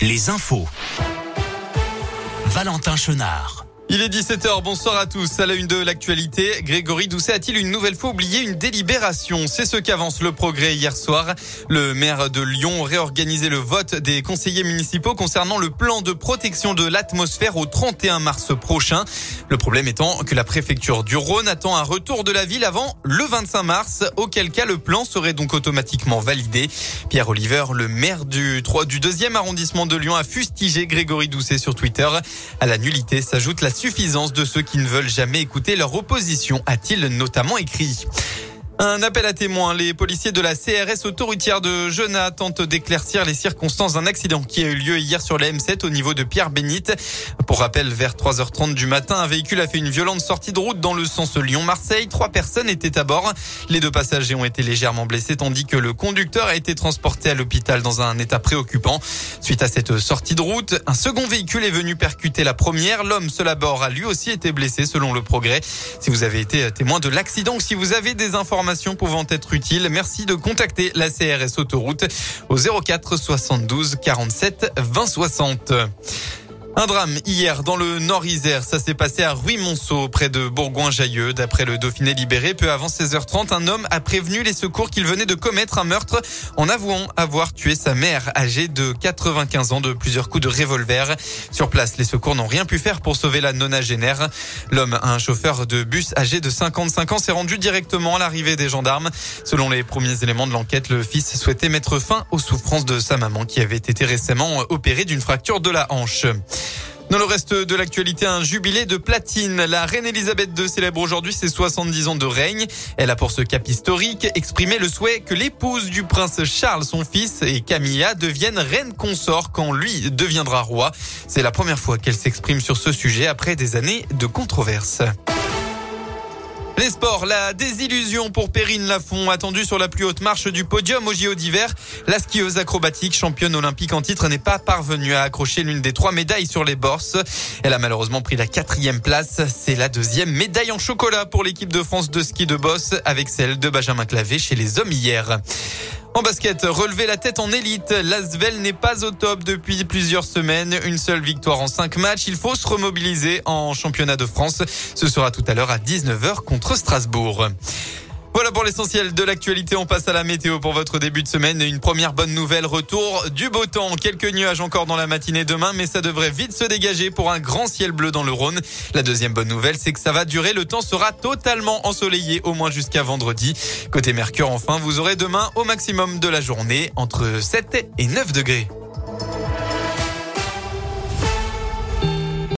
les infos. Valentin Chenard. Il est 17h, bonsoir à tous. À la une de l'actualité, Grégory Doucet a-t-il une nouvelle fois oublié une délibération? C'est ce qu'avance le progrès hier soir. Le maire de Lyon réorganisé le vote des conseillers municipaux concernant le plan de protection de l'atmosphère au 31 mars prochain. Le problème étant que la préfecture du Rhône attend un retour de la ville avant le 25 mars, auquel cas le plan serait donc automatiquement validé. Pierre Oliver, le maire du 3 du deuxième arrondissement de Lyon, a fustigé Grégory Doucet sur Twitter. À la nullité s'ajoute la suffisance de ceux qui ne veulent jamais écouter leur opposition, a-t-il notamment écrit. Un appel à témoins. Les policiers de la CRS autoroutière de Genat tentent d'éclaircir les circonstances d'un accident qui a eu lieu hier sur la M7 au niveau de Pierre Bénite. Pour rappel, vers 3h30 du matin, un véhicule a fait une violente sortie de route dans le sens Lyon-Marseille. Trois personnes étaient à bord. Les deux passagers ont été légèrement blessés tandis que le conducteur a été transporté à l'hôpital dans un état préoccupant. Suite à cette sortie de route, un second véhicule est venu percuter la première. L'homme seul à bord a lui aussi été blessé selon le progrès. Si vous avez été témoin de l'accident ou si vous avez des informations pouvant être utiles, merci de contacter la CRS Autoroute au 04 72 47 20 60. Un drame hier dans le Nord-Isère. Ça s'est passé à Ruy-Monceau, près de Bourgoin-Jailleux. D'après le Dauphiné libéré, peu avant 16h30, un homme a prévenu les secours qu'il venait de commettre un meurtre en avouant avoir tué sa mère, âgée de 95 ans, de plusieurs coups de revolver. Sur place, les secours n'ont rien pu faire pour sauver la nonagénaire. L'homme, un chauffeur de bus âgé de 55 ans, s'est rendu directement à l'arrivée des gendarmes. Selon les premiers éléments de l'enquête, le fils souhaitait mettre fin aux souffrances de sa maman qui avait été récemment opérée d'une fracture de la hanche. Dans le reste de l'actualité, un jubilé de platine. La reine Elisabeth II célèbre aujourd'hui ses 70 ans de règne. Elle a pour ce cap historique exprimé le souhait que l'épouse du prince Charles, son fils, et Camilla deviennent reine consort quand lui deviendra roi. C'est la première fois qu'elle s'exprime sur ce sujet après des années de controverses. Les sports, la désillusion pour Perrine Lafont, attendue sur la plus haute marche du podium au JO d'hiver. La skieuse acrobatique, championne olympique en titre, n'est pas parvenue à accrocher l'une des trois médailles sur les borses. Elle a malheureusement pris la quatrième place. C'est la deuxième médaille en chocolat pour l'équipe de France de ski de boss avec celle de Benjamin Clavé chez les hommes hier. En basket, relever la tête en élite. L'Asvel n'est pas au top depuis plusieurs semaines. Une seule victoire en cinq matchs. Il faut se remobiliser en championnat de France. Ce sera tout à l'heure à 19h contre Strasbourg. Voilà pour l'essentiel de l'actualité. On passe à la météo pour votre début de semaine. Une première bonne nouvelle, retour du beau temps. Quelques nuages encore dans la matinée demain, mais ça devrait vite se dégager pour un grand ciel bleu dans le Rhône. La deuxième bonne nouvelle, c'est que ça va durer. Le temps sera totalement ensoleillé, au moins jusqu'à vendredi. Côté Mercure, enfin, vous aurez demain au maximum de la journée entre 7 et 9 degrés.